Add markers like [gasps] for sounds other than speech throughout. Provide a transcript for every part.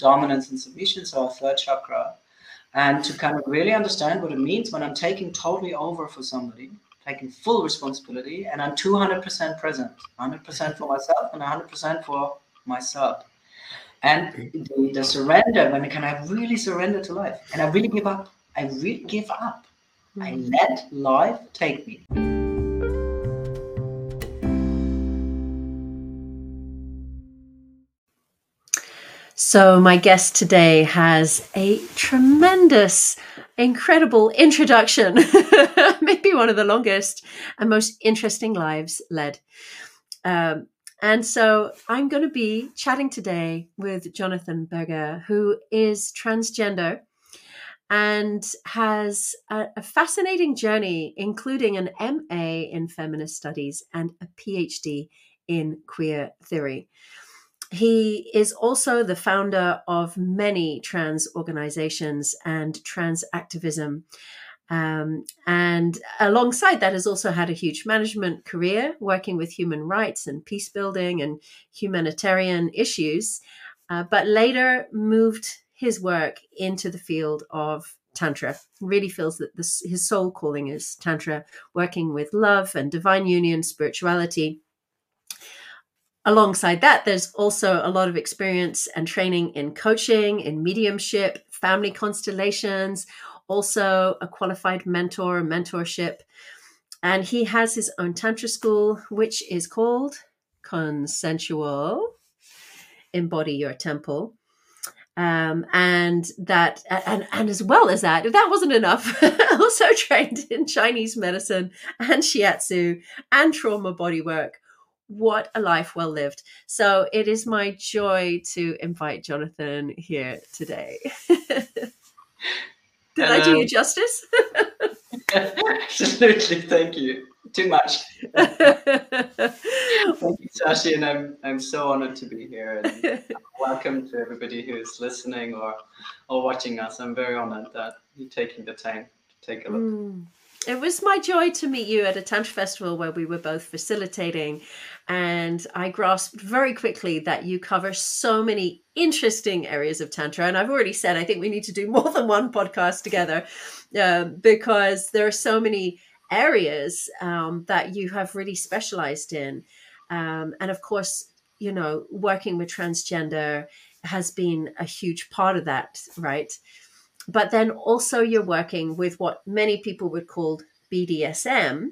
dominance and submission, so our third chakra, and to kind of really understand what it means when I'm taking totally over for somebody, taking full responsibility, and I'm 200% present, 100% for myself and 100% for myself. And the, the surrender, when I can I really surrender to life and I really give up, I really give up. I hmm. let life take me. So, my guest today has a tremendous, incredible introduction, [laughs] maybe one of the longest and most interesting lives led. Um, and so, I'm going to be chatting today with Jonathan Berger, who is transgender and has a, a fascinating journey, including an MA in feminist studies and a PhD in queer theory. He is also the founder of many trans organizations and trans activism. Um, and alongside that, has also had a huge management career working with human rights and peace building and humanitarian issues, uh, but later moved his work into the field of Tantra. Really feels that this, his soul calling is Tantra, working with love and divine union, spirituality alongside that, there's also a lot of experience and training in coaching, in mediumship, family constellations, also a qualified mentor, mentorship. And he has his own Tantra school, which is called Consensual Embody Your Temple. Um, and that, and, and as well as that, if that wasn't enough, [laughs] also trained in Chinese medicine and shiatsu and trauma body work what a life well lived. So it is my joy to invite Jonathan here today. [laughs] Did um, I do you justice? [laughs] [laughs] absolutely, thank you. Too much. thank you, Sashi, and I'm I'm so honored to be here. And welcome to everybody who is listening or or watching us. I'm very honored that you're taking the time to take a look. Mm. It was my joy to meet you at a Tantra festival where we were both facilitating. And I grasped very quickly that you cover so many interesting areas of Tantra. And I've already said, I think we need to do more than one podcast together uh, because there are so many areas um, that you have really specialized in. Um, and of course, you know, working with transgender has been a huge part of that, right? but then also you're working with what many people would call BDSM,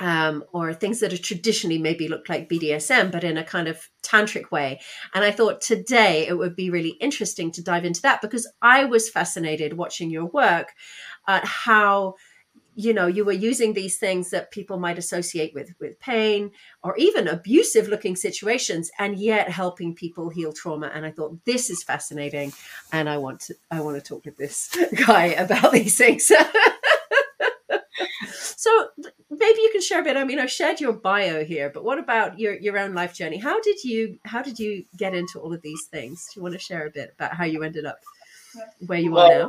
um, or things that are traditionally maybe look like BDSM, but in a kind of tantric way. And I thought today it would be really interesting to dive into that because I was fascinated watching your work at how you know you were using these things that people might associate with with pain or even abusive looking situations and yet helping people heal trauma and i thought this is fascinating and i want to i want to talk with this [laughs] guy about these things [laughs] so maybe you can share a bit i mean i've shared your bio here but what about your your own life journey how did you how did you get into all of these things do you want to share a bit about how you ended up where you well, are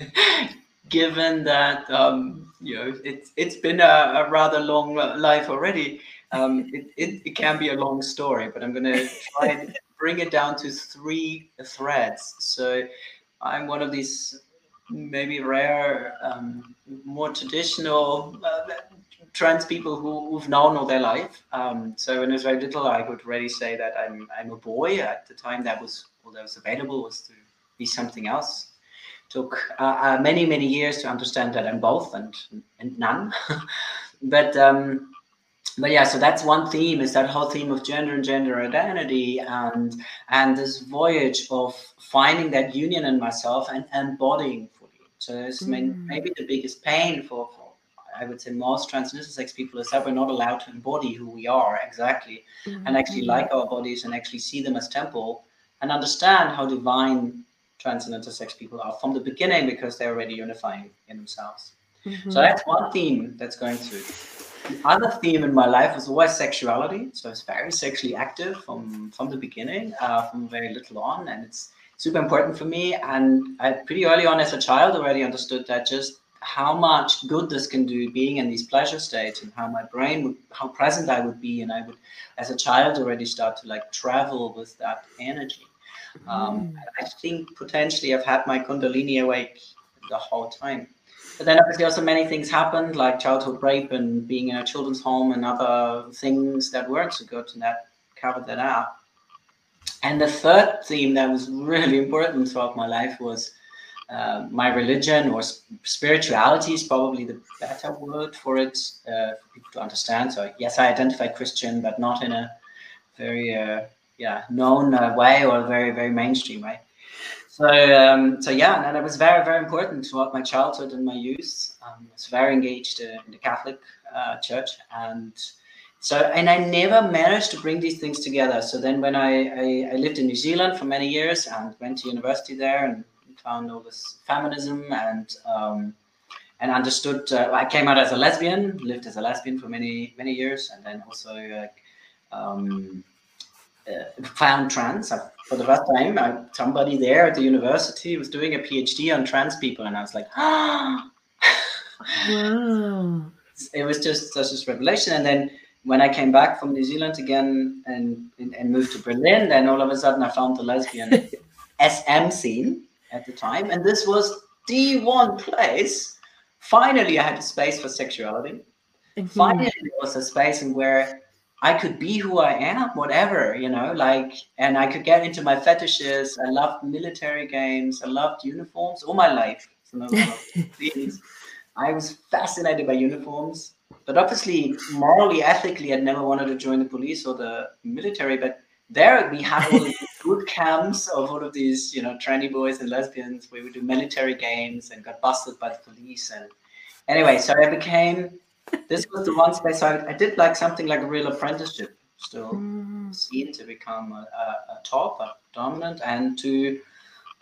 now [laughs] given that um, you know it's it's been a, a rather long life already. Um, it, it, it, can be a long story, but I'm going to try and [laughs] bring it down to three threads. So I'm one of these maybe rare, um, more traditional uh, trans people who, who've known all their life. Um, so when I was very little, I would already say that I'm I'm a boy. At the time, that was all that was available was to be something else took uh, uh, many many years to understand that I'm both and and none. [laughs] but um, but yeah, so that's one theme is that whole theme of gender and gender identity and and this voyage of finding that union in myself and embodying fully. So it's mm. maybe the biggest pain for, for I would say most trans sex people is that we're not allowed to embody who we are exactly mm-hmm. and actually like our bodies and actually see them as temple and understand how divine trans and intersex people are from the beginning because they're already unifying in themselves. Mm-hmm. So that's one theme that's going through. The other theme in my life was always sexuality. So it's very sexually active from from the beginning, uh, from very little on, and it's super important for me. And I pretty early on as a child already understood that just how much good this can do being in these pleasure states and how my brain would how present I would be and I would as a child already start to like travel with that energy. Um, mm. I think potentially I've had my Kundalini awake the whole time. But then obviously also many things happened, like childhood rape and being in a children's home and other things that weren't so good, and that covered that up. And the third theme that was really important throughout my life was uh, my religion or spirituality is probably the better word for it uh, for people to understand. So yes, I identify Christian, but not in a very uh, yeah known uh, way or very very mainstream way. So um, so yeah, and it was very very important throughout my childhood and my youth. Um, I was very engaged uh, in the Catholic Church and. So, and I never managed to bring these things together. So then when I, I, I lived in New Zealand for many years and went to university there and found all this feminism and um, and understood. Uh, I came out as a lesbian, lived as a lesbian for many many years, and then also uh, um, uh, found trans. I, for the first time, I, somebody there at the university was doing a PhD on trans people, and I was like, ah. [gasps] wow. It was just such a revelation, and then when I came back from New Zealand again and, and, and moved to Berlin, then all of a sudden I found the lesbian [laughs] SM scene at the time, and this was the one place. Finally, I had a space for sexuality. Mm-hmm. Finally, there was a space in where I could be who I am, whatever, you know, like, and I could get into my fetishes. I loved military games. I loved uniforms all my life. [laughs] I was fascinated by uniforms, but obviously, morally, ethically, I'd never wanted to join the police or the military. But there we had all [laughs] these boot camps of all of these, you know, trendy boys and lesbians we do military games and got busted by the police. And anyway, so I became, this was the one space I, I did like something like a real apprenticeship, still mm. seen to become a, a, a top, a dominant, and to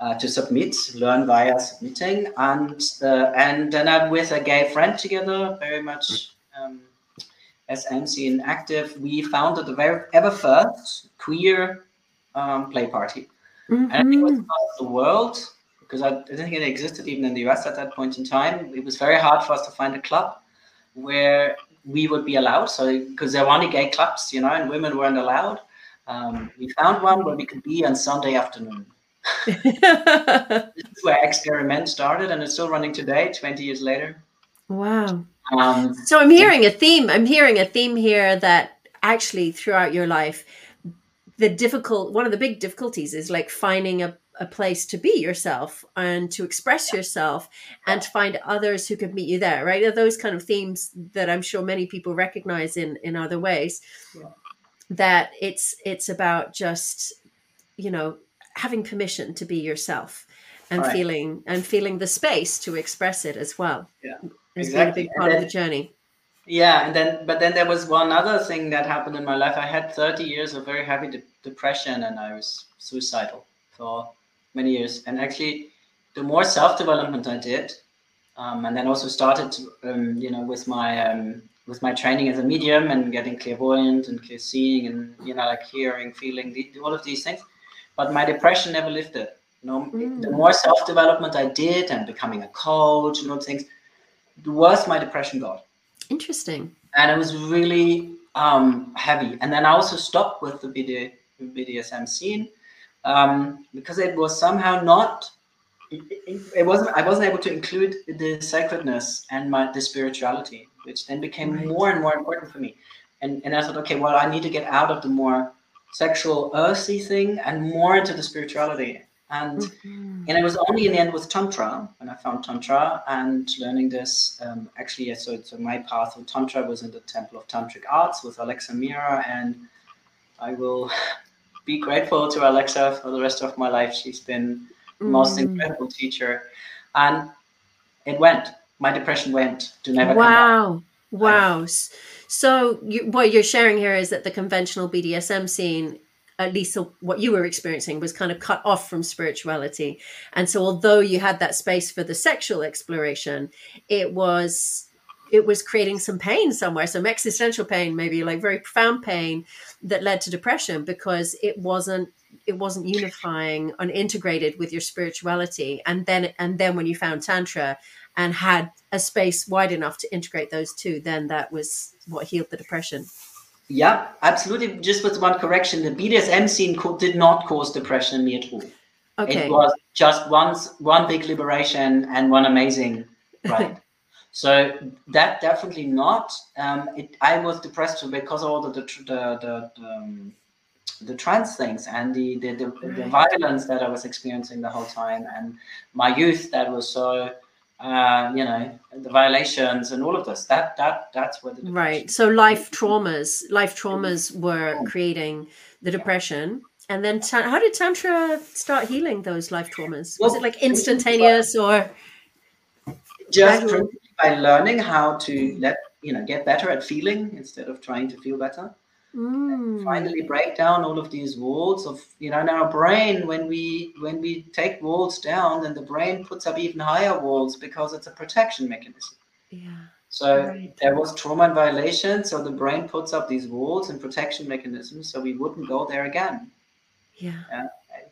uh, to submit, learn via submitting, and uh, and then I'm with a gay friend together, very much um, MC scene active. We founded the very ever first queer um, play party. Mm-hmm. And it was about the world because I didn't think it existed even in the US at that point in time. It was very hard for us to find a club where we would be allowed. So because there were only gay clubs, you know, and women weren't allowed. Um, we found one where we could be on Sunday afternoon. [laughs] this is where experiment started, and it's still running today, 20 years later. Wow. Um, so I'm hearing a theme. I'm hearing a theme here that actually throughout your life the difficult one of the big difficulties is like finding a, a place to be yourself and to express yourself and to find others who could meet you there right Are those kind of themes that i'm sure many people recognize in in other ways yeah. that it's it's about just you know having permission to be yourself and right. feeling and feeling the space to express it as well yeah it's exactly. been a big part then, of the journey yeah and then but then there was one other thing that happened in my life i had 30 years of very heavy de- depression and i was suicidal for many years and actually the more self-development i did um, and then also started to, um, you know with my um, with my training as a medium and getting clairvoyant and clear seeing and you know like hearing feeling all of these things but my depression never lifted you know mm. the more self-development i did and becoming a coach and all things worse my depression got Interesting. And it was really um, heavy. And then I also stopped with the BD, BDSM scene um, because it was somehow not. It, it, wasn't. I wasn't able to include the sacredness and my the spirituality, which then became right. more and more important for me. And and I thought, okay, well, I need to get out of the more sexual earthy thing and more into the spirituality and mm-hmm. and it was only in the end with tantra when I found tantra and learning this. Um, actually, so, so my path with tantra was in the Temple of Tantric Arts with Alexa Mira, and I will be grateful to Alexa for the rest of my life. She's been the most mm. incredible teacher, and it went. My depression went to never wow. Wow. So you, what you're sharing here is that the conventional BDSM scene at least what you were experiencing was kind of cut off from spirituality. And so although you had that space for the sexual exploration it was it was creating some pain somewhere some existential pain maybe like very profound pain that led to depression because it wasn't it wasn't unifying and integrated with your spirituality. And then and then when you found tantra and had a space wide enough to integrate those two then that was what healed the depression Yeah, absolutely. Just with one correction, the BDSM scene co- did not cause depression in me at all. Okay. It was just once one big liberation and one amazing [laughs] ride. so that definitely not. Um, it, I was depressed because of all the the the, the, the, um, the trans things and the the, the, the violence that I was experiencing the whole time and my youth that was so uh, you know the violations and all of this that that that's where the depression- Right. So life [laughs] traumas, life traumas were creating the depression. And then, ta- how did Tantra start healing those life traumas? Was Well, it like instantaneous or? just by learning how to let you know get better at feeling instead of trying to feel better Mm. finally break down all of these walls of you know in our brain when we when we take walls down then the brain puts up even higher walls because it's a protection mechanism Yeah. so Right. there was trauma and violation so the brain puts up these walls and protection mechanisms so we wouldn't go there again Yeah.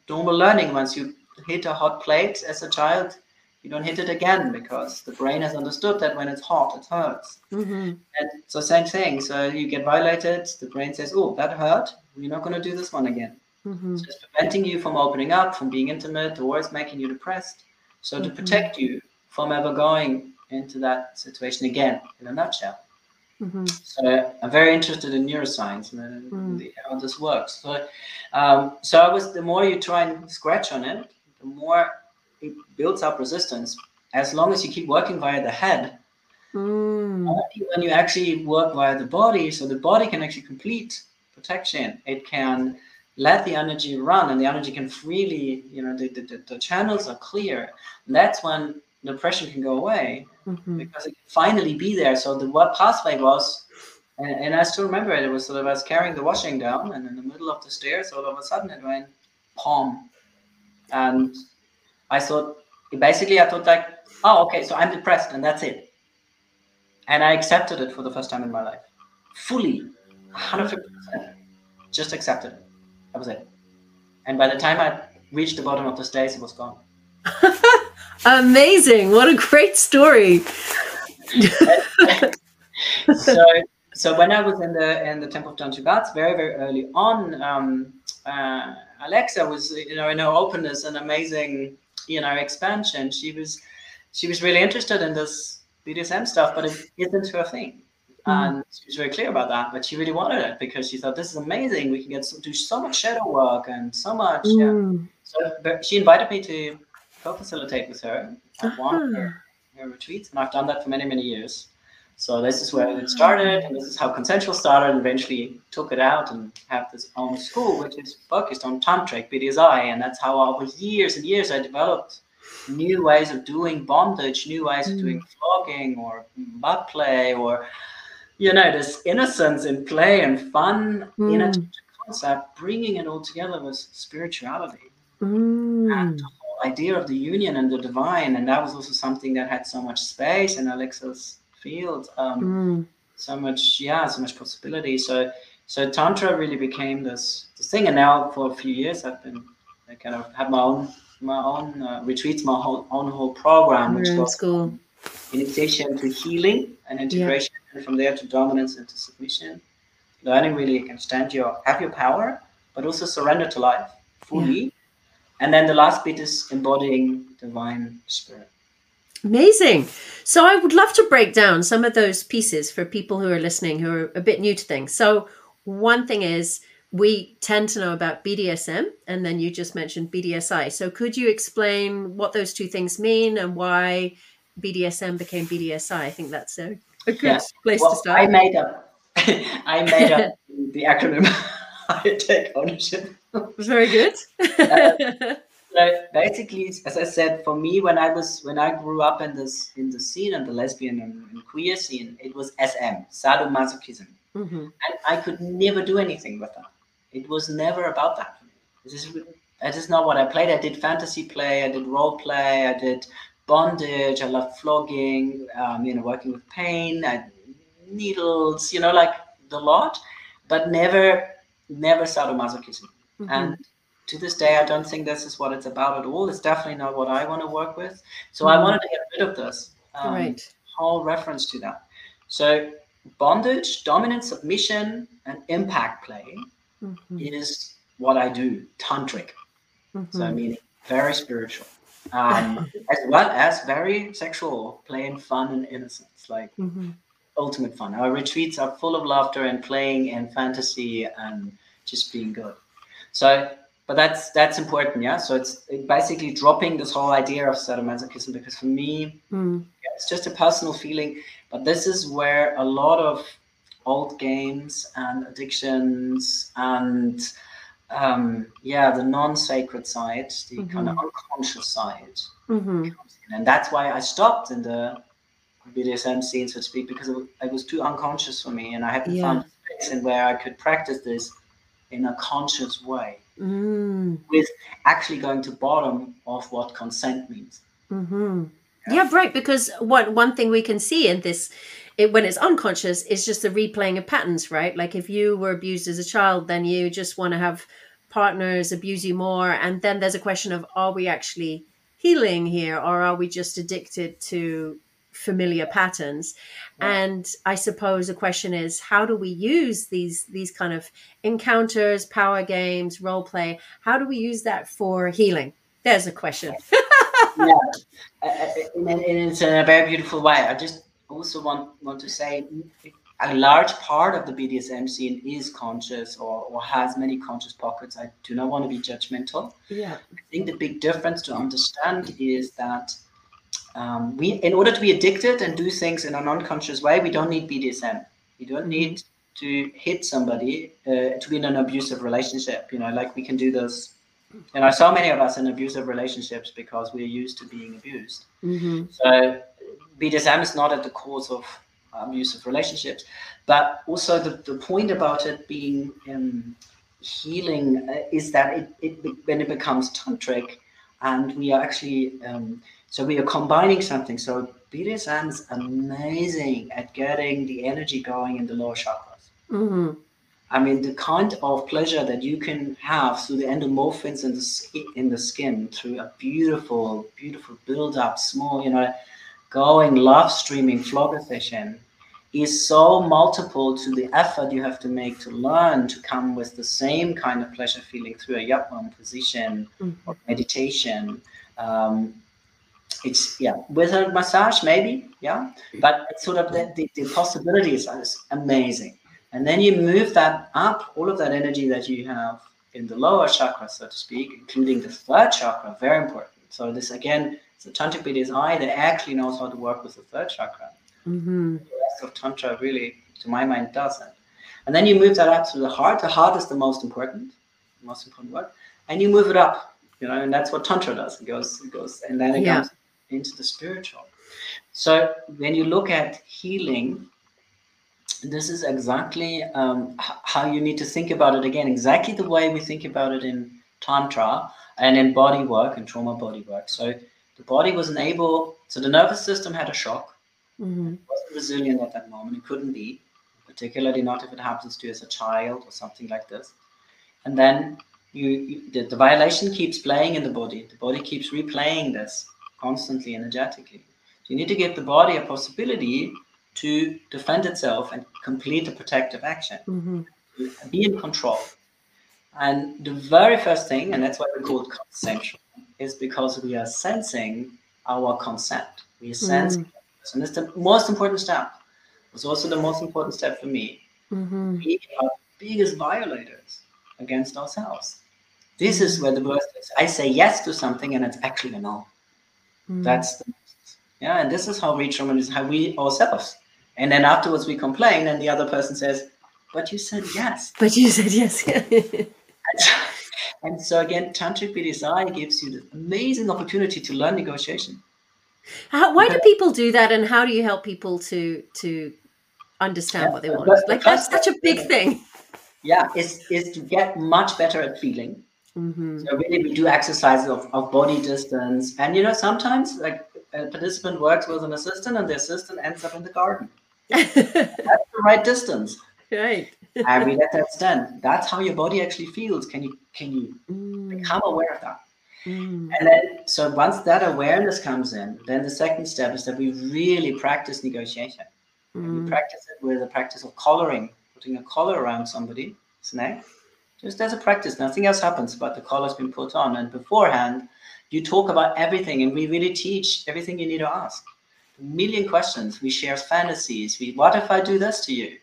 normal learning once you hit a hot plate as a child you don't hit it again because the brain has understood that when it's hot it hurts hmm and so same thing. So you get violated, the brain says, "Oh, that hurt. We're not going to do this one again." hmm It's preventing you from opening up, from being intimate, or it's making you depressed. So to Mhm. protect you from ever going into that situation again, in a nutshell. hmm So I'm very interested in neuroscience and Mm. the, how this works. So, um, so I was the more you try and scratch on it, the more it builds up resistance. As long as you keep working via the head, Mm. only when you actually work via the body, so the body can actually complete protection. It can let the energy run, and the energy can freely, you know, the, the, the channels are clear. And that's when the pressure can go away Mhm. because it can finally be there. So the what pathway was, and, and I still remember it. It was sort of I was carrying the washing down, and in the middle of the stairs, all of a sudden it went palm, and I thought basically I thought like, oh, okay, so I'm depressed, and that's it and I accepted it for the first time in my life, fully, 150%. Just accepted it. That was it. And by the time I reached the bottom of the stairs, it was gone. [laughs] Amazing! What a great story. [laughs] so, so when I was in the in the Temple of Gods, very very early on, um, uh, Alexa was you know in her openness and amazing you know expansion. She was she was really interested in this BDSM stuff, but it isn't her thing. And she was very clear about that. But she really wanted it because she thought this is amazing. We can get so, do so much shadow work and so much. Yeah. Mm. So but she invited me to co-facilitate with her at one of her, her retreats, and I've done that for many many years. So this is where it started, and this is how consensual started. And eventually took it out and have this own school, which is focused on tantric BDSI, and that's how over years and years I developed new ways of doing bondage, new ways of doing flogging or butt play, or you know, this innocence in play and fun in a Mm. concept, bringing it all together with spirituality Mm. and the whole idea of the union and the divine. And that was also something that had so much space in Alexa's field, um, Mm. so much, yeah, so much possibility. So, so tantra really became this, this thing. And now for a few years, I've been I kind of had my own my own uh, retreats, my whole own whole program, which goes school. initiation to healing and integration, and from there to dominance and to submission. Learning really you can stand your have your power, but also surrender to life fully. And then the last bit is embodying divine spirit. Amazing. So I would love to break down some of those pieces for people who are listening who are a bit new to things. So one thing is we tend to know about BDSM and then you just mentioned BDSI. So could you explain what those two things mean and why BDSM became BDSI? I think that's a, a good Yeah. place Well, to start. I made up [laughs] I made up the acronym. [laughs] I take ownership. Very good. [laughs] Uh, So basically, as I said, for me, when I was when I grew up in this in the scene and the lesbian and, and queer scene, it was SM, sadomasochism, Mhm. and I could never do anything with that. It was never about that. This is that is not what I played. I did fantasy play, I did role play, I did bondage, I loved flogging, um, you know, working with pain, I, needles, you know, like the lot, but never, never sadomasochism. Mhm. And to this day, I don't think this is what it's about at all. It's definitely not what I want to work with. So I Mhm. wanted to get rid of this um, right. whole reference to that. So bondage, dominance, submission, and impact play Mhm. is what I do, tantric. So I Mhm. mean, very spiritual, um, as well as very sexual, playing fun and innocence, like Mhm. ultimate fun. Our retreats are full of laughter and playing and fantasy and just being good. So, but that's that's important, yeah. So it's basically dropping this whole idea of sadomasochism because for me, Mm. it's just a personal feeling. But this is where a lot of old games and addictions and um, yeah, the non-sacred side, the kind of unconscious side, Mhm. comes in. and that's why I stopped in the BDSM scene, so to speak, because it was, it was too unconscious for me, and I hadn't Yeah. found a space in where I could practice this in a conscious way, Mm. with actually going to bottom of what consent means. hmm Yeah, right. Because what one thing we can see in this, it, when it's unconscious, is just the replaying of patterns, right? Like if you were abused as a child, then you just want to have partners abuse you more, and then there's a question of are we actually healing here, or are we just addicted to familiar patterns? And I suppose the question is, how do we use these these kind of encounters, power games, role play? How do we use that for healing? There's a question. [laughs] yeah, uh, uh, and, and it's in a very beautiful way. I just also want want to say a large part of the BDSM scene is conscious or, or has many conscious pockets. I do not want to be judgmental. Yeah. I think the big difference to understand is that um, we, in order to be addicted and do things in a non-conscious way, we don't need BDSM. We don't need to hit somebody uh, to be in an abusive relationship. You know, like we can do this. You know, so many of us in abusive relationships because we're used to being abused. hmm So BDSM is not at the cause of abusive relationships, but also the, the point about it being um, healing uh, is that it, it when it becomes tantric, and we are actually um, so we are combining something. So BDSM is amazing at getting the energy going in the lower chakras. hmm I mean, the kind of pleasure that you can have through the endomorphins in the skin, in the skin through a beautiful, beautiful build-up, small, you know, going love streaming flogger session is so multiple to the effort you have to make to learn to come with the same kind of pleasure feeling through a yab-yum position or meditation. Um, it's yeah, with a massage maybe, yeah, but it's sort of the, the, the possibilities are just amazing. And then you move that up, all of that energy that you have in the lower chakra, so to speak, including the third chakra, very important. So this again, the tantric BDSI that actually knows how to work with the third chakra. hmm The rest of tantra really, to my mind, doesn't. And then you move that up to the heart. The heart is the most important, the most important work, and you move it up. You know, and that's what tantra does. It goes, it goes, and then it Yeah. comes into the spiritual. So when you look at healing, this is exactly um, how you need to think about it again, exactly the way we think about it in Tantra and in body work and trauma body work. So the body wasn't able, so the nervous system had a shock, hmm it wasn't resilient at that moment, it couldn't be, particularly not if it happens to you as a child or something like this. And then you, you the, the violation keeps playing in the body, the body keeps replaying this constantly, energetically. So you need to give the body a possibility to defend itself and complete a protective action, hmm be in control. And the very first thing, and that's why we call it consensual, is because we are sensing our consent. We are sensing, and it's the most important step. It's also the most important step for me. hmm We are biggest violators against ourselves. This is where the worst is. I say yes to something and it's actually a no. Hmm. That's the yeah, and this is how we is how we ourselves. And then afterwards we complain, and the other person says, "But you said yes." [laughs] But you said yes. [laughs] And so again, tantric BDSI gives you the amazing opportunity to learn negotiation. how, why do people do that, and how do you help people to to understand Yeah, what they want? Like that's such a big thing. [laughs] Yeah, is is to get much better at feeling. Hmm So really, we do exercises of, of body distance, and you know sometimes like a participant works with an assistant, and the assistant ends up in the garden. [laughs] That's the right distance. right. and we let that stand. That's how your body actually feels. Can you can you Mm, become aware of that? mm, And then so once that awareness comes in, then the second step is that we really practice negotiation. Mm. We practice it with a practice of collaring, putting a collar around somebody's neck. Just as a practice, nothing else happens, but the call has been put on. And beforehand, you talk about everything, and we really teach everything you need to ask. A million questions. We share fantasies. We, what if I do this to you?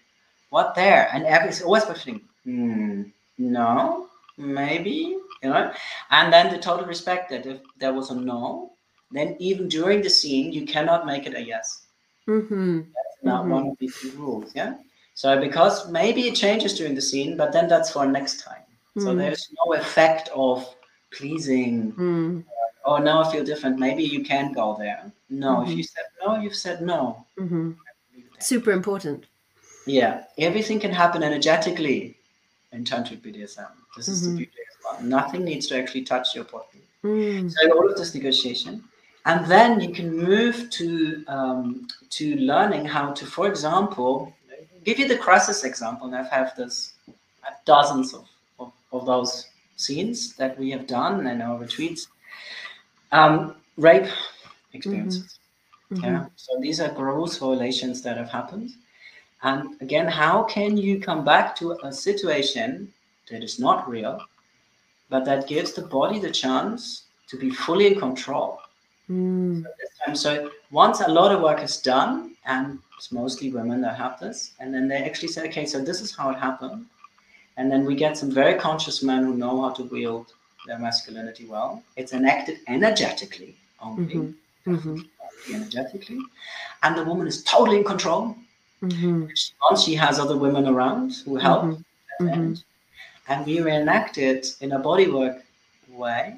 What there? And every always questioning. Hmm, no, maybe, you know. And then the total respect that if there was a no, then even during the scene, you cannot make it a yes. Mm-hmm. That's not Mhm. one of the two rules. Yeah. So because maybe it changes during the scene, but then that's for next time. So Mm. there's no effect of pleasing. Mm. Oh, now I feel different. Maybe you can go there. No, if Mhm. you said no, you've said no. hmm there. Super important. Yeah, everything can happen energetically in tantric BDSM. This is the Mhm. beauty as well. Nothing needs to actually touch your body. Mm. So all of this negotiation, and then you can move to um, to learning how to, for example, give you the crisis example. And I've have this I have dozens of, of, of those scenes that we have done in our retreats. Um, rape experiences. Mhm. Yeah. So these are gross violations that have happened. And again, how can you come back to a situation that is not real, but that gives the body the chance to be fully in control? Mm. this time. So once a lot of work is done, and it's mostly women that have this, and then they actually say, okay, so this is how it happened. And then we get some very conscious men who know how to wield their masculinity well. It's enacted energetically only, Mhm. Mhm. energetically. And the woman is totally in control. Mhm. Once she has other women around who help, Mhm. at the Mhm. and we reenact it in a bodywork way.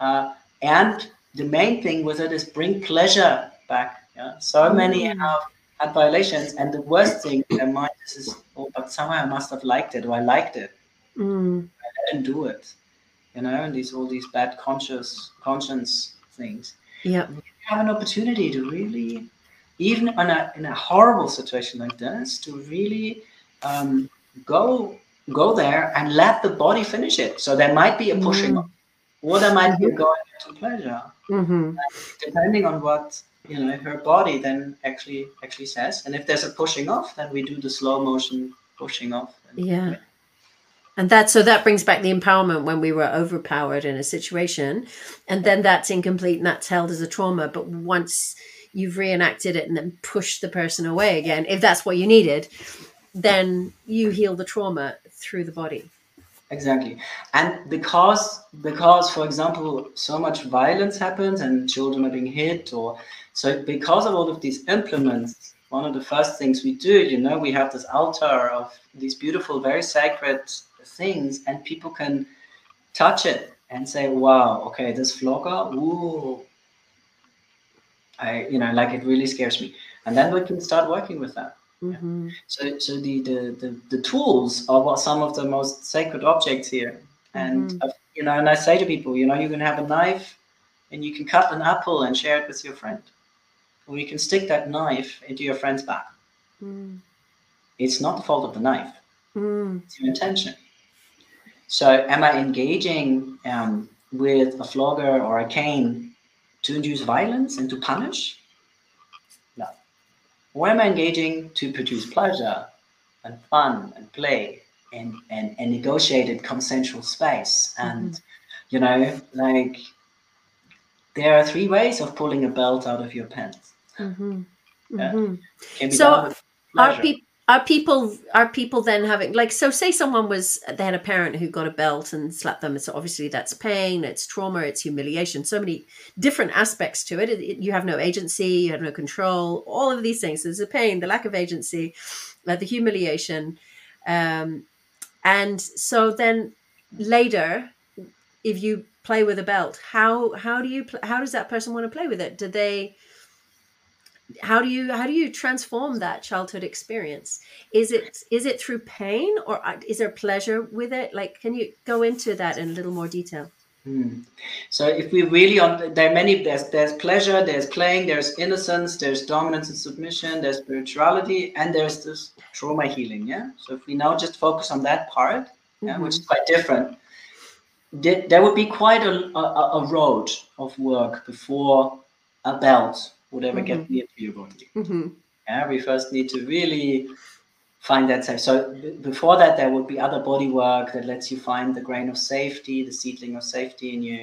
Uh, and the main thing with it is bring pleasure back. Yeah, so many Mm. have had violations, and the worst thing in their mind is, oh, but somehow I must have liked it, or I liked it. Mm. I didn't do it. You know, and these all these bad conscious conscience things. Yeah, You have an opportunity to really, even in a in a horrible situation like this, to really um, go go there and let the body finish it. So there might be a pushing, Mm. or there might be going into pleasure, Mhm. depending on what you know her body then actually actually says. And if there's a pushing off, then we do the slow motion pushing off. And- Yeah. And that so that brings back the empowerment when we were overpowered in a situation, and then that's incomplete and that's held as a trauma. But once you've reenacted it and then pushed the person away again, if that's what you needed, then you heal the trauma through the body. Exactly, and because because for example, so much violence happens and children are being hit, or so because of all of these implements, one of the first things we do, you know, we have this altar of these beautiful, very sacred things, and people can touch it and say, "Wow, okay, this flogger, ooh." I, you know, like it really scares me, and then we can start working with that. hmm So, so the, the, the, the tools are what some of the most sacred objects here. And, uh, you know, and I say to people, you know, you can have a knife and you can cut an apple and share it with your friend. Or you can stick that knife into your friend's back. mm It's not the fault of the knife, Mm. it's your intention. So, am I engaging um, with a flogger or a cane to induce violence and to punish? No. Or am I engaging to produce pleasure and fun and play and, and, and negotiated consensual space? And, you know, like there are three ways of pulling a belt out of your pants. Hmm Yeah. hmm So, Are people are people are people then having like so say someone was they had a parent who got a belt and slapped them so obviously that's pain it's trauma it's humiliation so many different aspects to it. It- it- you have no agency you have no control all of these things. There's the pain the lack of agency uh, the humiliation um, and so then later if you play with a belt how how do you pl- how does that person want to play with it? Do they how do you how do you transform that childhood experience is it is it through pain or uh, is there pleasure with it like can you go into that in a little more detail Hmm. So if we really on there are many there's there's pleasure, there's playing, there's innocence, there's dominance and submission, there's spirituality, and there's this trauma healing. Yeah. So if we now just focus on that part, yeah, which is quite different, there, there would be quite a, a, a road of work before a belt would ever get Mhm. near to your body. hmm Yeah, we first need to really find that safe. So b- before that, there would be other body work that lets you find the grain of safety, the seedling of safety in you.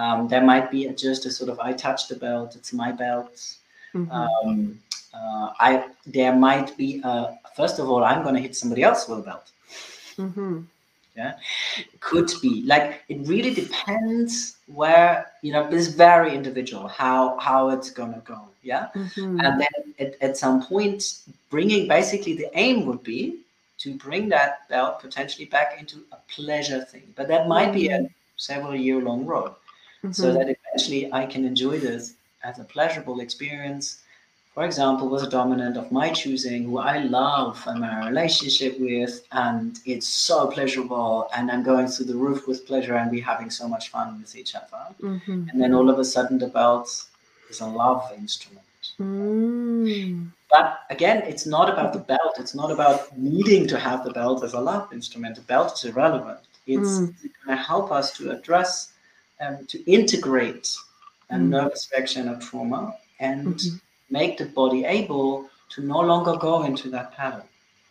Um, there might be just a sort of I touch the belt, it's my belt. Mhm. Um, uh, I there might be a, first of all, I'm going to hit somebody else with a belt. Mhm. Could be like it really depends where you know. It's very individual how how it's to go. Yeah. Mhm. and then at, at some point bringing basically the aim would be to bring that belt potentially back into a pleasure thing but that might be a several year long road so Mhm. that eventually i can enjoy this as a pleasurable experience for example with a dominant of my choosing who i love i'm in a relationship with and it's so pleasurable and i'm going through the roof with pleasure and we're having so much fun with each other Mhm. and then all of a sudden the belt is a love instrument Mm. but again, it's not about the belt. It's not about needing to have the belt as a love instrument. The belt is irrelevant. It's Mm. going to help us to address, um, to integrate a Mm. nervous reaction of trauma and Mhm. Make the body able to no longer go into that pattern.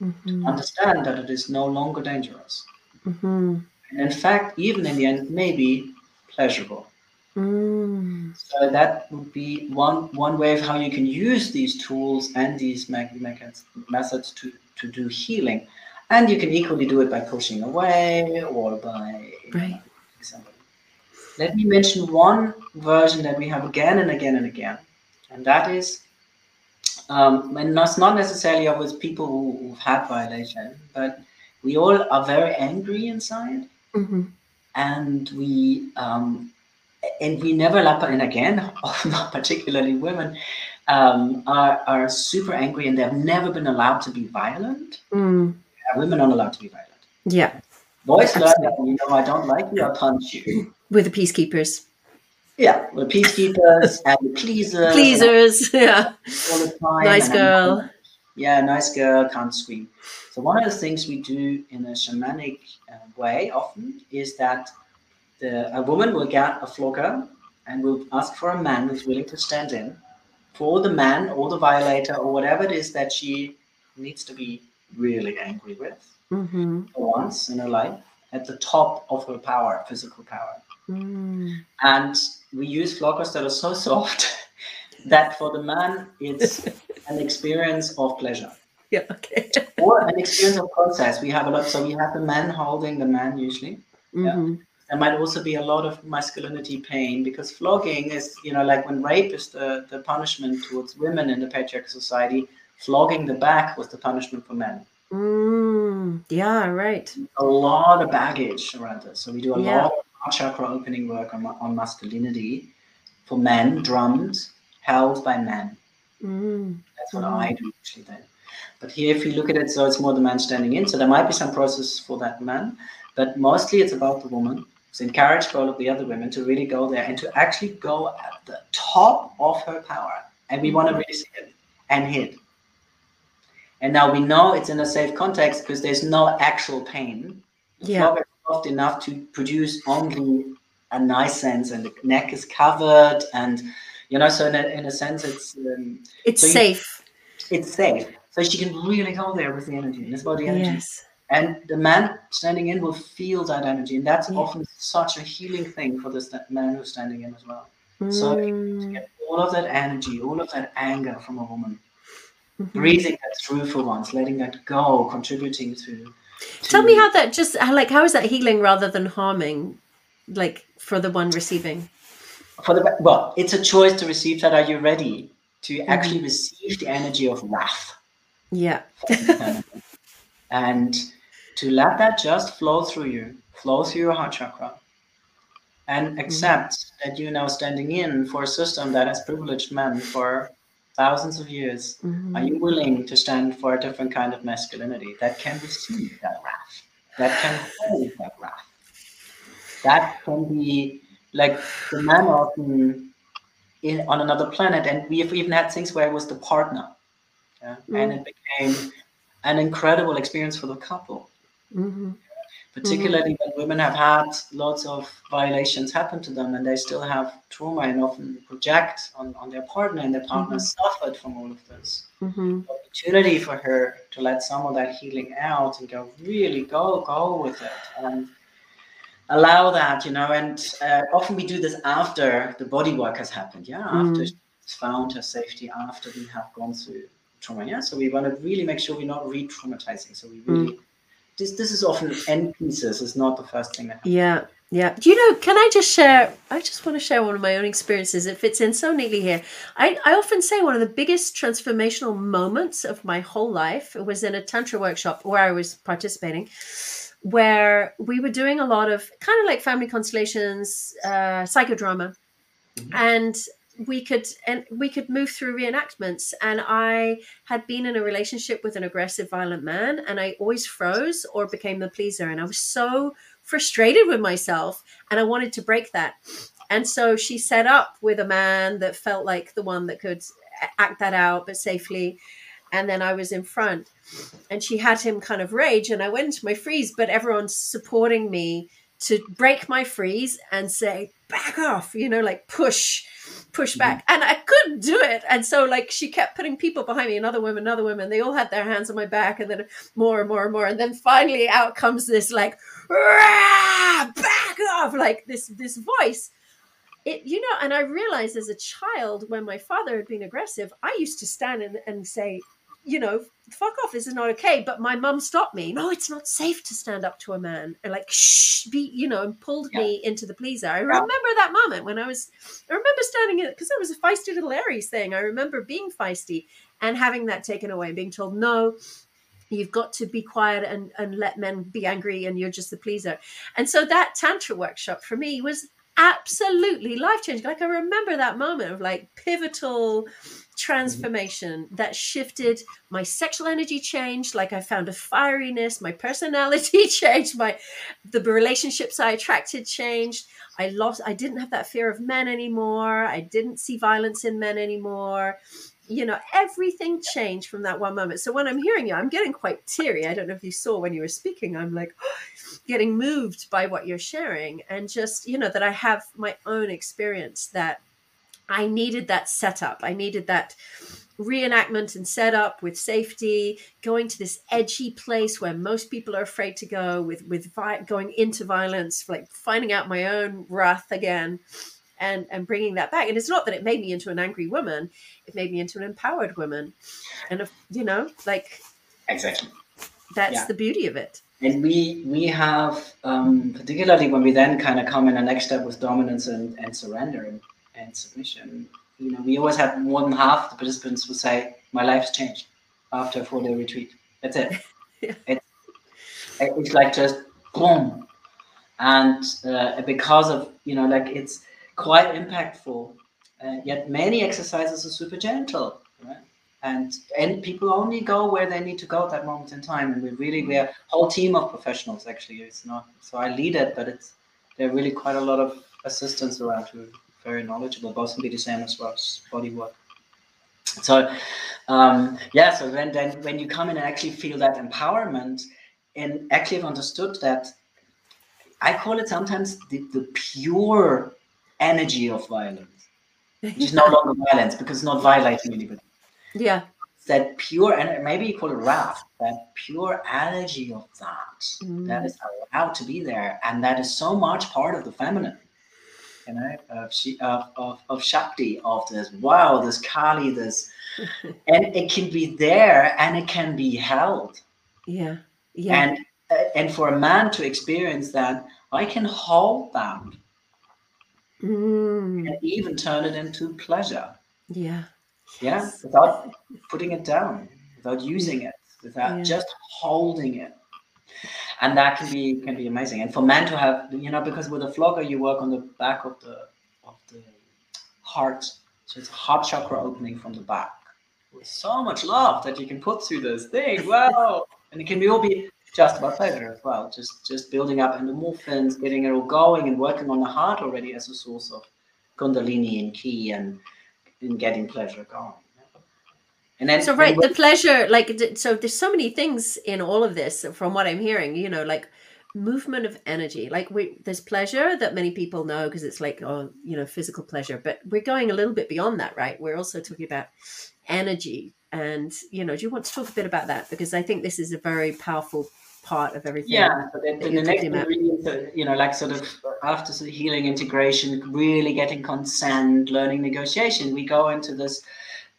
Mhm. Understand that it is no longer dangerous. Mhm. And in fact, even in the end, maybe pleasurable. Mm. So that would be one one way of how you can use these tools and these me- methods methods to to do healing, and you can equally do it by pushing away or by Right. somebody. Let me mention one version that we have again and again and again, and that is, um, and that's not necessarily with people who, who've had violation, but we all are very angry inside Mhm. and we um, and we never lap and again [laughs] not particularly women um, are, are super angry and they've never been allowed to be violent Mm. Women aren't allowed to be violent Yeah. boys learn that you know i don't like you i punch you With the peacekeepers. Yeah the peacekeepers [laughs] and the pleasers Pleasers. Yeah. all the time Nice I'm- girl. yeah nice girl can't scream so one of the things we do in a shamanic uh, way often is that the, a woman will get a flogger and will ask for a man who's willing to stand in for the man or the violator or whatever it is that she needs to be really angry with Mm-hmm. once in her life at the top of her power, physical power. Mm. And we use floggers that are so [laughs] soft that for the man it's [laughs] an experience of pleasure Yeah. Okay. [laughs] or an experience of process. We have a lot, so we have the man holding the man usually. Mhm. There might also be a lot of masculinity pain because flogging is, you know, like when rape is the, the punishment towards women in the patriarchal society, flogging the back was the punishment for men. Mm. Yeah. Right. A lot of baggage around this. So we do a Yeah. lot of chakra opening work on, on masculinity for men, drums held by men. Mm. That's what Mhm. I do usually then. But here, if you look at it, so it's more the man standing in. So there might be some process for that man, but mostly it's about the woman. So encourage all of the other women to really go there and to actually go at the top of her power. And we want to really see it and hit. And now we know it's in a safe context because there's no actual pain. Yeah. Soft enough to produce only a nice sense, and the neck is covered, and you know, so in a, in a sense, it's um, It's So you- safe. it's safe. So she can really go there with the energy, about the energy. Yes. And the man standing in will feel that energy, and that's Yeah. often such a healing thing for the sta- man who's standing in as well. So Mm. get all of that energy, all of that anger from a woman, Mhm. breathing that through for once, letting that go, contributing to. Tell me how that just like how is that healing rather than harming, like for the one receiving? for the well, it's a choice to receive that. Are you ready to Mm-hmm. actually receive the energy of wrath? Yeah. [laughs] and to let that just flow through you, flow through your heart chakra, and accept that you're now standing in for a system that has privileged men for thousands of years. Mhm. Are you willing to stand for a different kind of masculinity that can receive that wrath, that can hold that wrath? That can be like the man often in, on another planet, and we've even had things where it was the partner, yeah? and it became an incredible experience for the couple Mhm. Particularly mm-hmm. when women have had lots of violations happen to them and they still have trauma and often project on, on their partner and their partner mm-hmm. suffered from all of this. Mm-hmm. Opportunity for her to let some of that healing out and go really go go with it and allow that, you know. And uh, often we do this after the body work has happened, yeah, after mm. she's found her safety, after we have gone through trauma, yeah. So we want to really make sure we're not re-traumatizing. So we really mm this this is often end pieces It's not the first thing yeah yeah. Do you know can i just share i just want to share one of my own experiences it fits in so neatly here. I i often say one of the biggest transformational moments of my whole life was in a tantra workshop where i was participating where we were doing a lot of kind of like family constellations uh psychodrama. Mm-hmm. and we could and we could move through reenactments. And i had been in a relationship with an aggressive violent man and i always froze or became the pleaser. And i was so frustrated with myself and i wanted to break that. And so she set up with a man that felt like the one that could act that out but safely. And then i was in front and she had him kind of rage and i went into my freeze but everyone's supporting me to break my freeze and say back off you know like push push mm-hmm. back. And i couldn't do it. And so like she kept putting people behind me another woman another woman. They all had their hands on my back and then more and more and more. And then finally out comes this like back off like this this voice. It you know and i realized as a child when my father had been aggressive i used to stand and, and say you know, fuck off, this is not okay. But my mum stopped me. No, it's not safe to stand up to a man. And like, shh, be, you know, and pulled yeah. me into the pleaser. I remember that moment when I was, I remember standing in, because I was a feisty little Aries thing. I remember being feisty and having that taken away and being told, no, you've got to be quiet and, and let men be angry and you're just the pleaser. And so that Tantra workshop for me was absolutely life changing. Like I remember that moment of like pivotal transformation mm-hmm. that shifted my sexual energy changed like i found a fieriness my personality [laughs] changed my the relationships i attracted changed. I lost i didn't have that fear of men anymore. I didn't see violence in men anymore you know everything changed from that one moment. So when i'm hearing you i'm getting quite teary. I don't know if you saw when you were speaking i'm like [gasps] getting moved by what you're sharing and just you know that i have my own experience that I needed that setup. I needed that reenactment and setup with safety, going to this edgy place where most people are afraid to go, with with vi- going into violence, like finding out my own wrath again, and and bringing that back. And it's not that it made me into an angry woman; it made me into an empowered woman. And if, you know, like exactly, that's yeah. the beauty of it. And we we have um, particularly when we then kind of come in the next step with dominance and, and surrender and and submission. You know, we always have more than half the participants will say, "My life's changed after a four-day retreat." That's it. [laughs] yeah. it's, it's like just boom, and uh, because of you know, like it's quite impactful. Uh, yet many exercises are super gentle, right? and and people only go where they need to go at that moment in time. And we really we're a whole team of professionals actually. It's not so I lead it, but it's there are really quite a lot of assistants around who are very knowledgeable both in BDSM as well as body work. So um, yeah, so when then when you come in and actually feel that empowerment and actually have understood that I call it sometimes the, the pure energy of violence, [laughs] which is no longer violence because it's not violating anybody. Yeah. That pure and maybe you call it wrath, that pure energy of that mm. that is allowed to be there, and that is so much part of the feminine you know, of of, of, of Shakti, of this wow, this Kali, this, [laughs] and it can be there and it can be held. Yeah, yeah. And uh, and for a man to experience that, I can hold that, mm. and even turn it into pleasure. Yeah. Yeah, yes. without putting it down, without using it, without yeah. just holding it and that can be can be amazing. And for men to have, you know, because with a flogger you work on the back of the of the heart, so it's a heart chakra opening from the back with so much love that you can put through this thing. [laughs] Wow, and it can be all be just about pleasure as well. Just just building up endomorphins, getting it all going, and working on the heart already as a source of kundalini and ki and and getting pleasure going. And then so right, the pleasure, like so, there's so many things in all of this. From what I'm hearing, you know, like movement of energy like we there's pleasure that many people know because it's like oh you know physical pleasure but we're going a little bit beyond that right we're also talking about energy and you know do you want to talk a bit about that because i think this is a very powerful part of everything yeah but then, the next ingredient you know like sort of after the healing integration really getting consent learning negotiation we go into this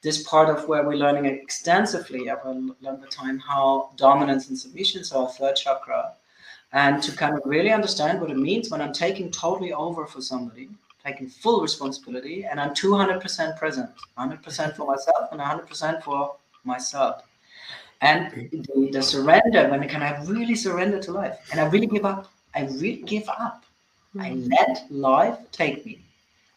this part of where we're learning extensively over a longer time how dominance and submission is our third chakra and to kind of really understand what it means when I'm taking totally over for somebody, taking full responsibility, and I'm 200% present, 100% for myself and 100% for myself. And the, the surrender, when can I really surrender to life and I really give up, I really give up. I mm. let life take me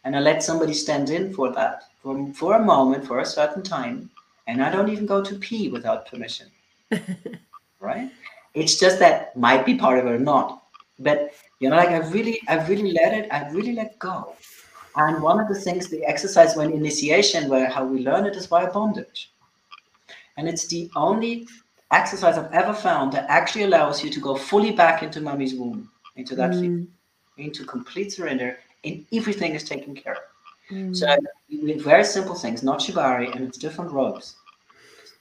and I let somebody stand in for that for, for a moment, for a certain time, and I don't even go to pee without permission. [laughs] right? It's just that might be part of it or not. But you know, like I really, I really let it, I really let go. And one of the things, the exercise when initiation, where how we learn it is via bondage. And it's the only exercise I've ever found that actually allows you to go fully back into mommy's womb, into that mm. into complete surrender, and everything is taken care of. Mm. So with very simple things, not shibari, and it's different ropes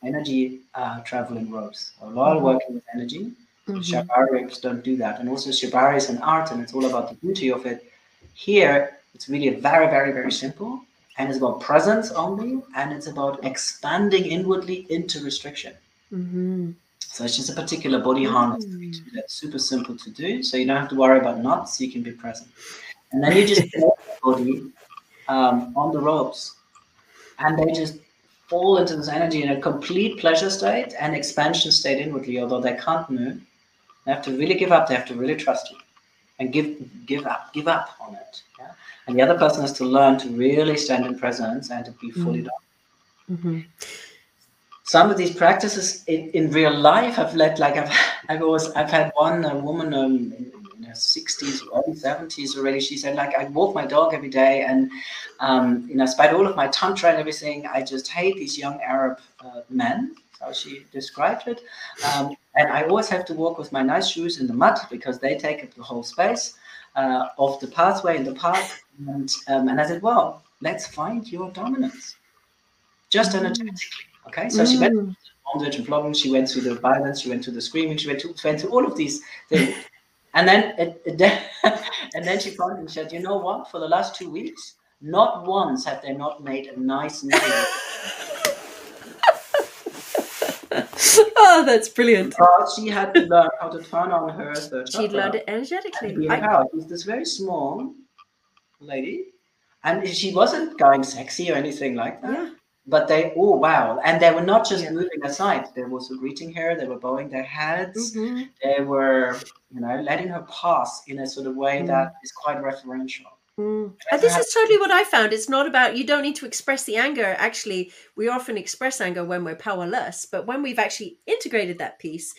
energy uh, traveling ropes. A lot of mm-hmm. working with energy. Mm-hmm. Shibari don't do that. And also Shibari is an art and it's all about the beauty of it. Here, it's really very, very, very simple. And it's about presence only. And it's about expanding inwardly into restriction. Mm-hmm. So it's just a particular body harness mm. that's super simple to do. So you don't have to worry about knots. You can be present. And then you just [laughs] put the body um, on the ropes. And they just fall into this energy in a complete pleasure state and expansion state inwardly, although they can't move. They have to really give up. They have to really trust you and give give up, give up on it. Yeah? And the other person has to learn to really stand in presence and to be fully mm-hmm. done. Mm-hmm. Some of these practices in, in real life have led, like I've, I've always, I've had one woman um, her 60s or early 70s already. She said, like, I walk my dog every day, and um, you know, despite all of my tantra and everything, I just hate these young Arab uh, men. How she described it, um, and I always have to walk with my nice shoes in the mud because they take up the whole space uh, of the pathway in the park. And um, and I said, well, let's find your dominance, just mm. energetically. Okay, so mm. she went mm. bondage and flogging, she went through the violence, she went through the screaming, she went, to, went through all of these things. And then, it, it, [laughs] and then she called and said, "You know what? For the last two weeks, not once have they not made a nice meal." [laughs] oh, that's brilliant. But she had to learn how to turn on her She learned it energetically. I... She's this very small lady, and she wasn't going sexy or anything like that. Yeah but they oh wow and they were not just yeah. moving aside they were also greeting her they were bowing their heads mm-hmm. they were you know letting her pass in a sort of way mm. that is quite referential mm. and this is totally what i found. It's not about you don't need to express the anger. Actually we often express anger when we're powerless but when we've actually integrated that piece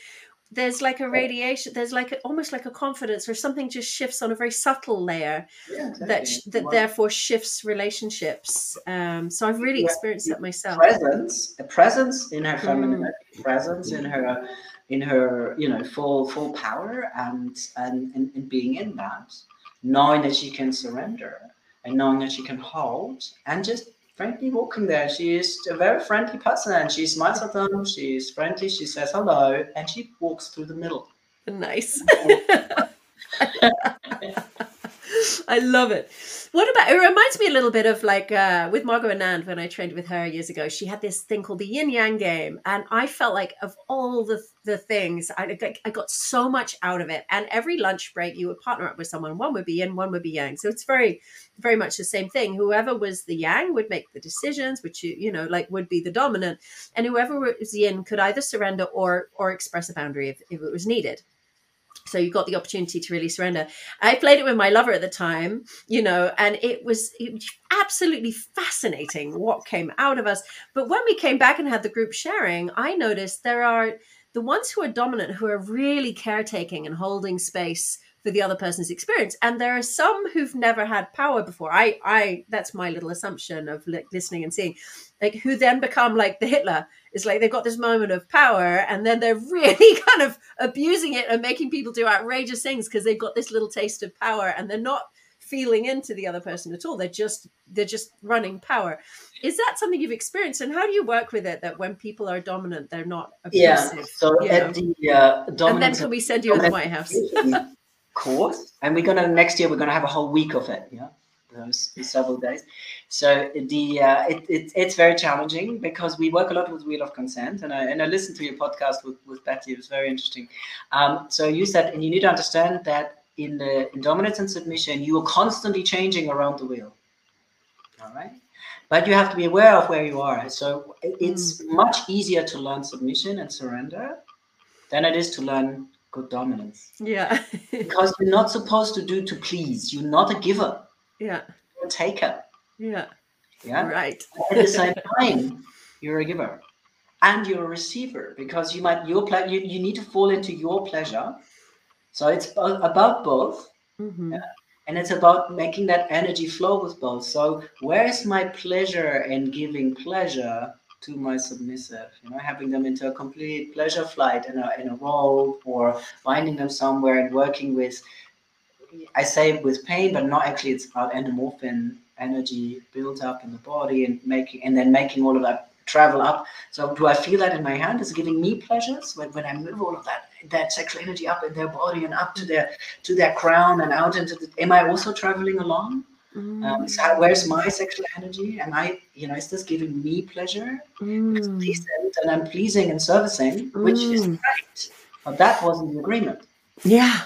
there's like a radiation there's like a, almost like a confidence or something just shifts on a very subtle layer yeah, exactly. that that well, therefore shifts relationships. Um so i've really experienced that myself. Presence a presence in her feminine mm. presence in her in her you know full full power and and and, being in that knowing that she can surrender and knowing that she can hold and just frankly walking there. She is a very friendly person and she smiles at them. She's friendly. She says hello and she walks through the middle. Nice. [laughs] [laughs] I love it. What about it reminds me a little bit of like uh, with Margot Anand when I trained with her years ago. She had this thing called the yin yang game, and I felt like of all the the things, I I got so much out of it. And every lunch break, you would partner up with someone. One would be yin, one would be yang. So it's very very much the same thing. Whoever was the yang would make the decisions, which you you know like would be the dominant, and whoever was yin could either surrender or or express a boundary if, if it was needed so you got the opportunity to really surrender. I played it with my lover at the time you know and it was, it was, absolutely fascinating what came out of us. But when we came back and had the group sharing i noticed there are the ones who are dominant who are really caretaking and holding space for the other person's experience. And there are some who've never had power before. I i that's my little assumption of like listening and seeing. Like who then become like the hitler. It's like they've got this moment of power and then they're [laughs] really kind of abusing it and making people do outrageous things because they've got this little taste of power and they're not feeling into the other person at all. They're just they're just running power. Is that something you've experienced? And how do you work with it that when people are dominant they're not abusive, yeah. so at the uh, and then can we send you in the white house [laughs] course and we're gonna next year we're gonna have a whole week of it yeah those several days so the uh, it, it, it's very challenging because we work a lot with wheel of consent and i and i listened to your podcast with, with betty it was very interesting um, so you said and you need to understand that in the in dominance and submission, you are constantly changing around the wheel. All right. But you have to be aware of where you are. So it's mm. much easier to learn submission and surrender than it is to learn good dominance. Yeah. [laughs] because you're not supposed to do to please. You're not a giver. Yeah. You're a taker. Yeah. Yeah. Right. At the [laughs] same time, you're a giver and you're a receiver because you might your ple- you, you need to fall into your pleasure so it's about both. Mm-hmm. Yeah? And it's about making that energy flow with both. So where is my pleasure in giving pleasure to my submissive? You know, having them into a complete pleasure flight in a in a role or binding them somewhere and working with I say with pain, but not actually it's about endomorphin energy built up in the body and making and then making all of that travel up. So do I feel that in my hand? Is giving me pleasures when, when I move all of that that sexual energy up in their body and up to their to their crown and out into the am I also traveling along? Mm. Um, so where's my sexual energy? Am I, you know, is this giving me pleasure? Mm. Pleasant and I'm pleasing and servicing, which mm. is right. But that wasn't the agreement. Yeah.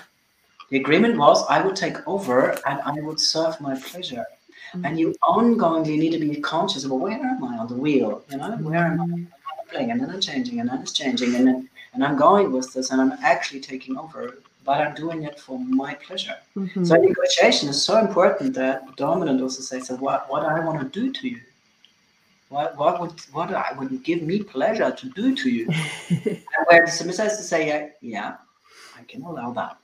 The agreement was I would take over and I would serve my pleasure. Mm-hmm. And you ongoingly need to be conscious of where am I on the wheel? You know, where am I? I'm playing and then I'm changing and then it's changing and then and I'm going with this and I'm actually taking over, but I'm doing it for my pleasure. Mm-hmm. So negotiation is so important that dominant also says, so what what I want to do to you. What, what would what I would give me pleasure to do to you? [laughs] and where the submissive has to say, yeah, yeah, I can allow that.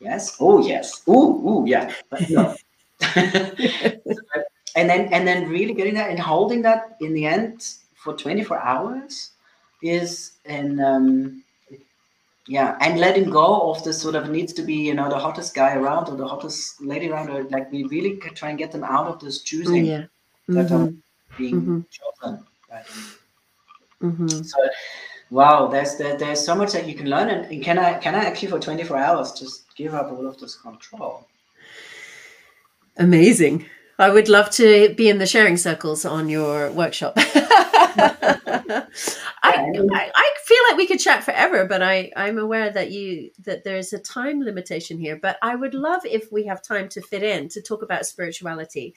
Yes. Oh yes. Ooh, ooh, yeah. But no. [laughs] [laughs] and then and then really getting that and holding that in the end for 24 hours is an um yeah and letting go of this sort of needs to be you know the hottest guy around or the hottest lady around or like we really try and get them out of this choosing yeah. that mm-hmm. are being mm-hmm. chosen. Mm-hmm. so wow there's there, there's so much that you can learn and, and can i can i actually for 24 hours just give up all of this control Amazing. I would love to be in the sharing circles on your workshop. [laughs] I, I, I, feel like we could chat forever, but I, I'm aware that you that there's a time limitation here. But I would love if we have time to fit in to talk about spirituality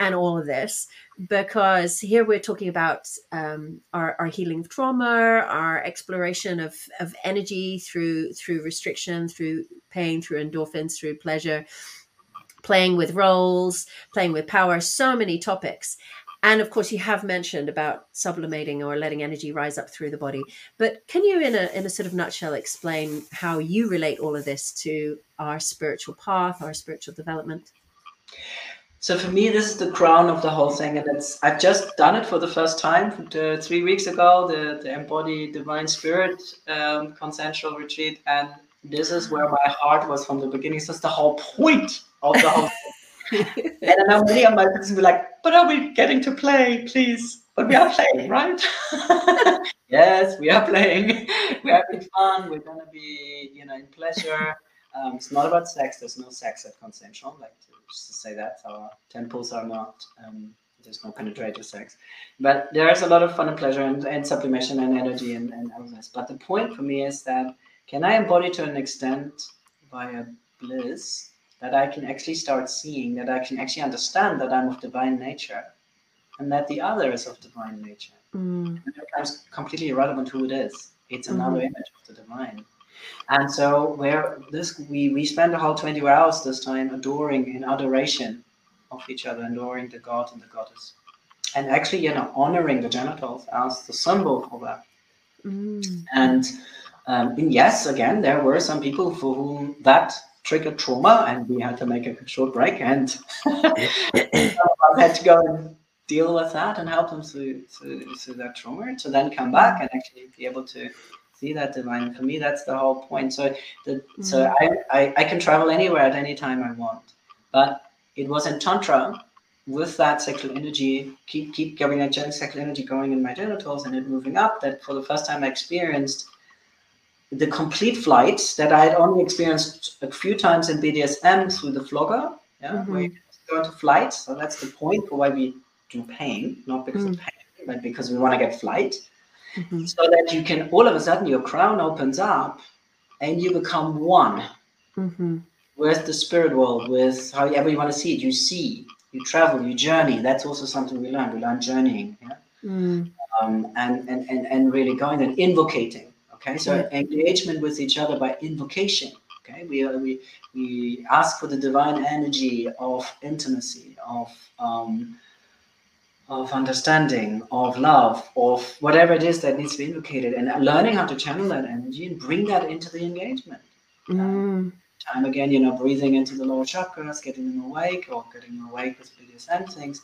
and all of this, because here we're talking about um, our, our healing of trauma, our exploration of, of energy through through restriction, through pain, through endorphins, through pleasure playing with roles, playing with power, so many topics. And of course, you have mentioned about sublimating or letting energy rise up through the body. But can you, in a in a sort of nutshell, explain how you relate all of this to our spiritual path, our spiritual development? So for me, this is the crown of the whole thing, and it's I've just done it for the first time the, three weeks ago, the the embodied divine spirit um, consensual retreat, and this is where my heart was from the beginning. So it's the whole point of the whole [laughs] and then I'm many of my be like, but are we getting to play, please? But we are playing, right? [laughs] yes, we are playing. [laughs] We're having fun. We're gonna be, you know, in pleasure. Um, it's not about sex. There's no sex at consensual. Like to, just to say that our temples are not. Um, there's no penetrative sex, but there's a lot of fun and pleasure and, and sublimation and energy and, and all this. But the point for me is that can I embody to an extent via bliss that I can actually start seeing, that I can actually understand that I'm of divine nature and that the other is of divine nature. Mm. it becomes completely irrelevant who it is. It's another mm. image of the divine. And so where this we we spend the whole 24 hours this time adoring in adoration of each other, adoring the god and the goddess. And actually, you know, honoring the genitals as the symbol for that. Mm. And um, and yes, again, there were some people for whom that triggered trauma, and we had to make a short break, and I had to go and deal with that and help them through, through, through that trauma to then come back and actually be able to see that divine. For me, that's the whole point. So, the, mm. so I, I, I can travel anywhere at any time I want. But it was in Tantra with that sexual energy, keep keep getting that sexual energy going in my genitals and it moving up, that for the first time I experienced the complete flight that I had only experienced a few times in BDSM through the flogger, yeah, mm-hmm. where you go into flight. So that's the point for why we do pain, not because mm-hmm. of mm. pain, but because we want to get flight. Mm-hmm. So that you can all of a sudden your crown opens up and you become one mm-hmm. with the spirit world, with however you want to see it. You see, you travel, you journey. That's also something we learn. We learn journeying, yeah? mm. um, and, and and and really going and invocating. Okay, so engagement with each other by invocation. Okay, we we we ask for the divine energy of intimacy, of um, of understanding, of love, of whatever it is that needs to be invocated, and learning how to channel that energy and bring that into the engagement. Mm. Time again, you know, breathing into the lower chakras, getting them awake, or getting them awake with BDSM things,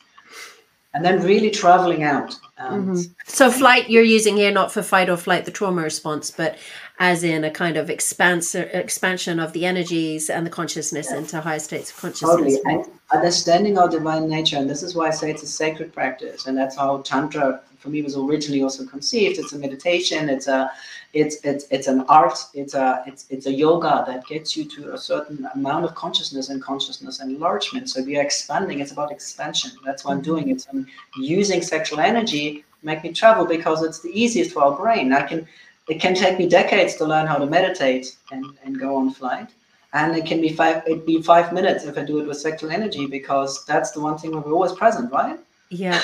and then really traveling out. Mm-hmm. So, flight you're using here not for fight or flight, the trauma response, but as in a kind of expans- expansion of the energies and the consciousness into higher states of consciousness. Totally. And understanding our divine nature, and this is why I say it's a sacred practice, and that's how Tantra for me was originally also conceived. It's a meditation. It's a it's it's it's an art. It's a it's it's a yoga that gets you to a certain amount of consciousness and consciousness enlargement. So we are expanding. It's about expansion. That's what I'm doing. It's I'm using sexual energy make me travel because it's the easiest for our brain. I can it can take me decades to learn how to meditate and, and go on flight. And it can be five it be five minutes if I do it with sexual energy because that's the one thing where we're always present, right? Yeah.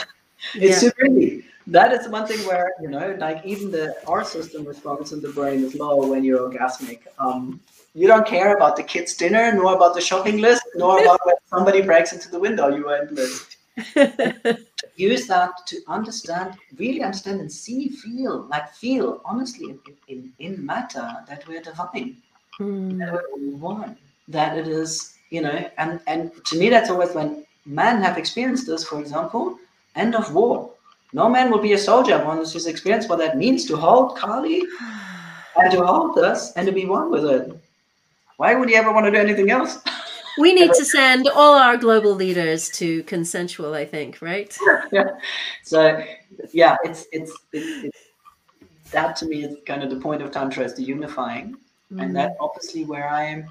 it's yeah. super easy. That is one thing where, you know, like even the our system response in the brain is low when you're orgasmic. Um, you don't care about the kids' dinner, nor about the shopping list, nor [laughs] about when somebody breaks into the window. You are bliss. [laughs] use that to understand, really understand and see, feel, like feel honestly in, in, in matter that we're divine, mm. that we're one, that it is, you know, and, and to me, that's always when men have experienced this, for example, end of war. No man will be a soldier once he's experienced what that means to hold Kali [sighs] and to hold us and to be one with it. Why would he ever want to do anything else? [laughs] we need to send all our global leaders to consensual i think right yeah [laughs] so yeah it's it's, it's, it's that to me is kind of the point of tantra is the unifying mm. and that obviously where i am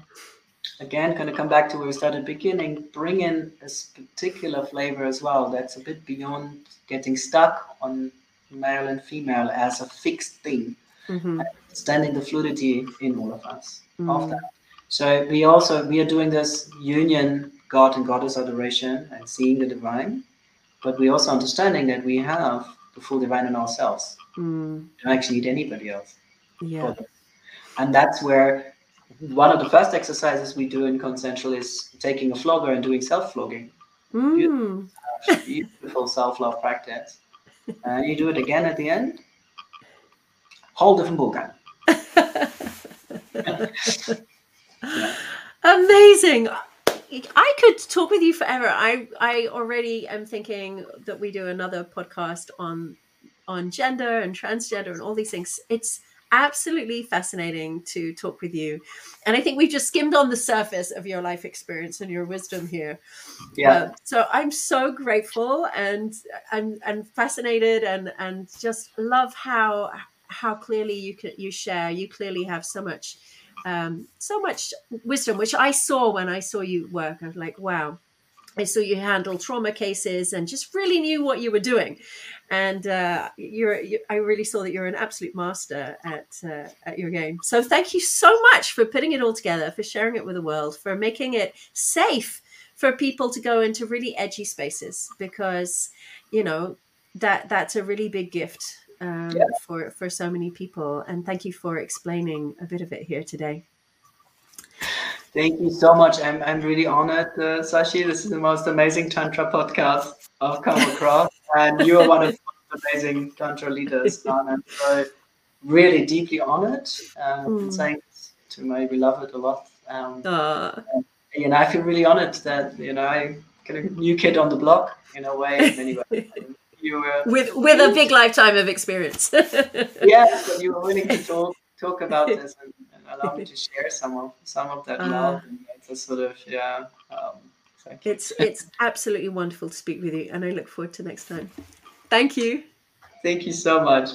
again going to come back to where we started beginning bring in a particular flavor as well that's a bit beyond getting stuck on male and female as a fixed thing mm-hmm. understanding the fluidity in all of us mm. of that so we also we are doing this union God and Goddess adoration and seeing the divine, but we also understanding that we have the full divine in ourselves. Mm. don't actually need anybody else. Yeah. And that's where one of the first exercises we do in consensual is taking a flogger and doing self-flogging. Mm. Beautiful, beautiful self-love practice. And you do it again at the end. Whole different ballgame. [laughs] Amazing. I could talk with you forever. I I already am thinking that we do another podcast on on gender and transgender and all these things. It's absolutely fascinating to talk with you. And I think we've just skimmed on the surface of your life experience and your wisdom here. Yeah. Uh, so I'm so grateful and and and fascinated and and just love how how clearly you can you share. You clearly have so much um, so much wisdom, which I saw when I saw you work. I was like, wow. I saw you handle trauma cases and just really knew what you were doing. And uh, you're, you, I really saw that you're an absolute master at uh, at your game. So thank you so much for putting it all together, for sharing it with the world, for making it safe for people to go into really edgy spaces because you know that that's a really big gift um, yeah. for for so many people. And thank you for explaining a bit of it here today. Thank you so much. I'm, I'm really honored, uh, Sashi. This is the most amazing Tantra podcast I've come across. And you are one of the amazing Tantra leaders. [laughs] And I'm so really deeply honored um, mm. saying to my beloved a lot Um, Aw. you know, I feel really honored that you know I get a new kid on the block in a way. In many ways. [laughs] You were with with a big lifetime of experience. [laughs] yes, but you were willing to talk talk about this and, and allow me to share some of some of that Ah. love and a sort of yeah. Um, it's it's [laughs] absolutely wonderful to speak with you, and I look forward to next time. Thank you. Thank you so much.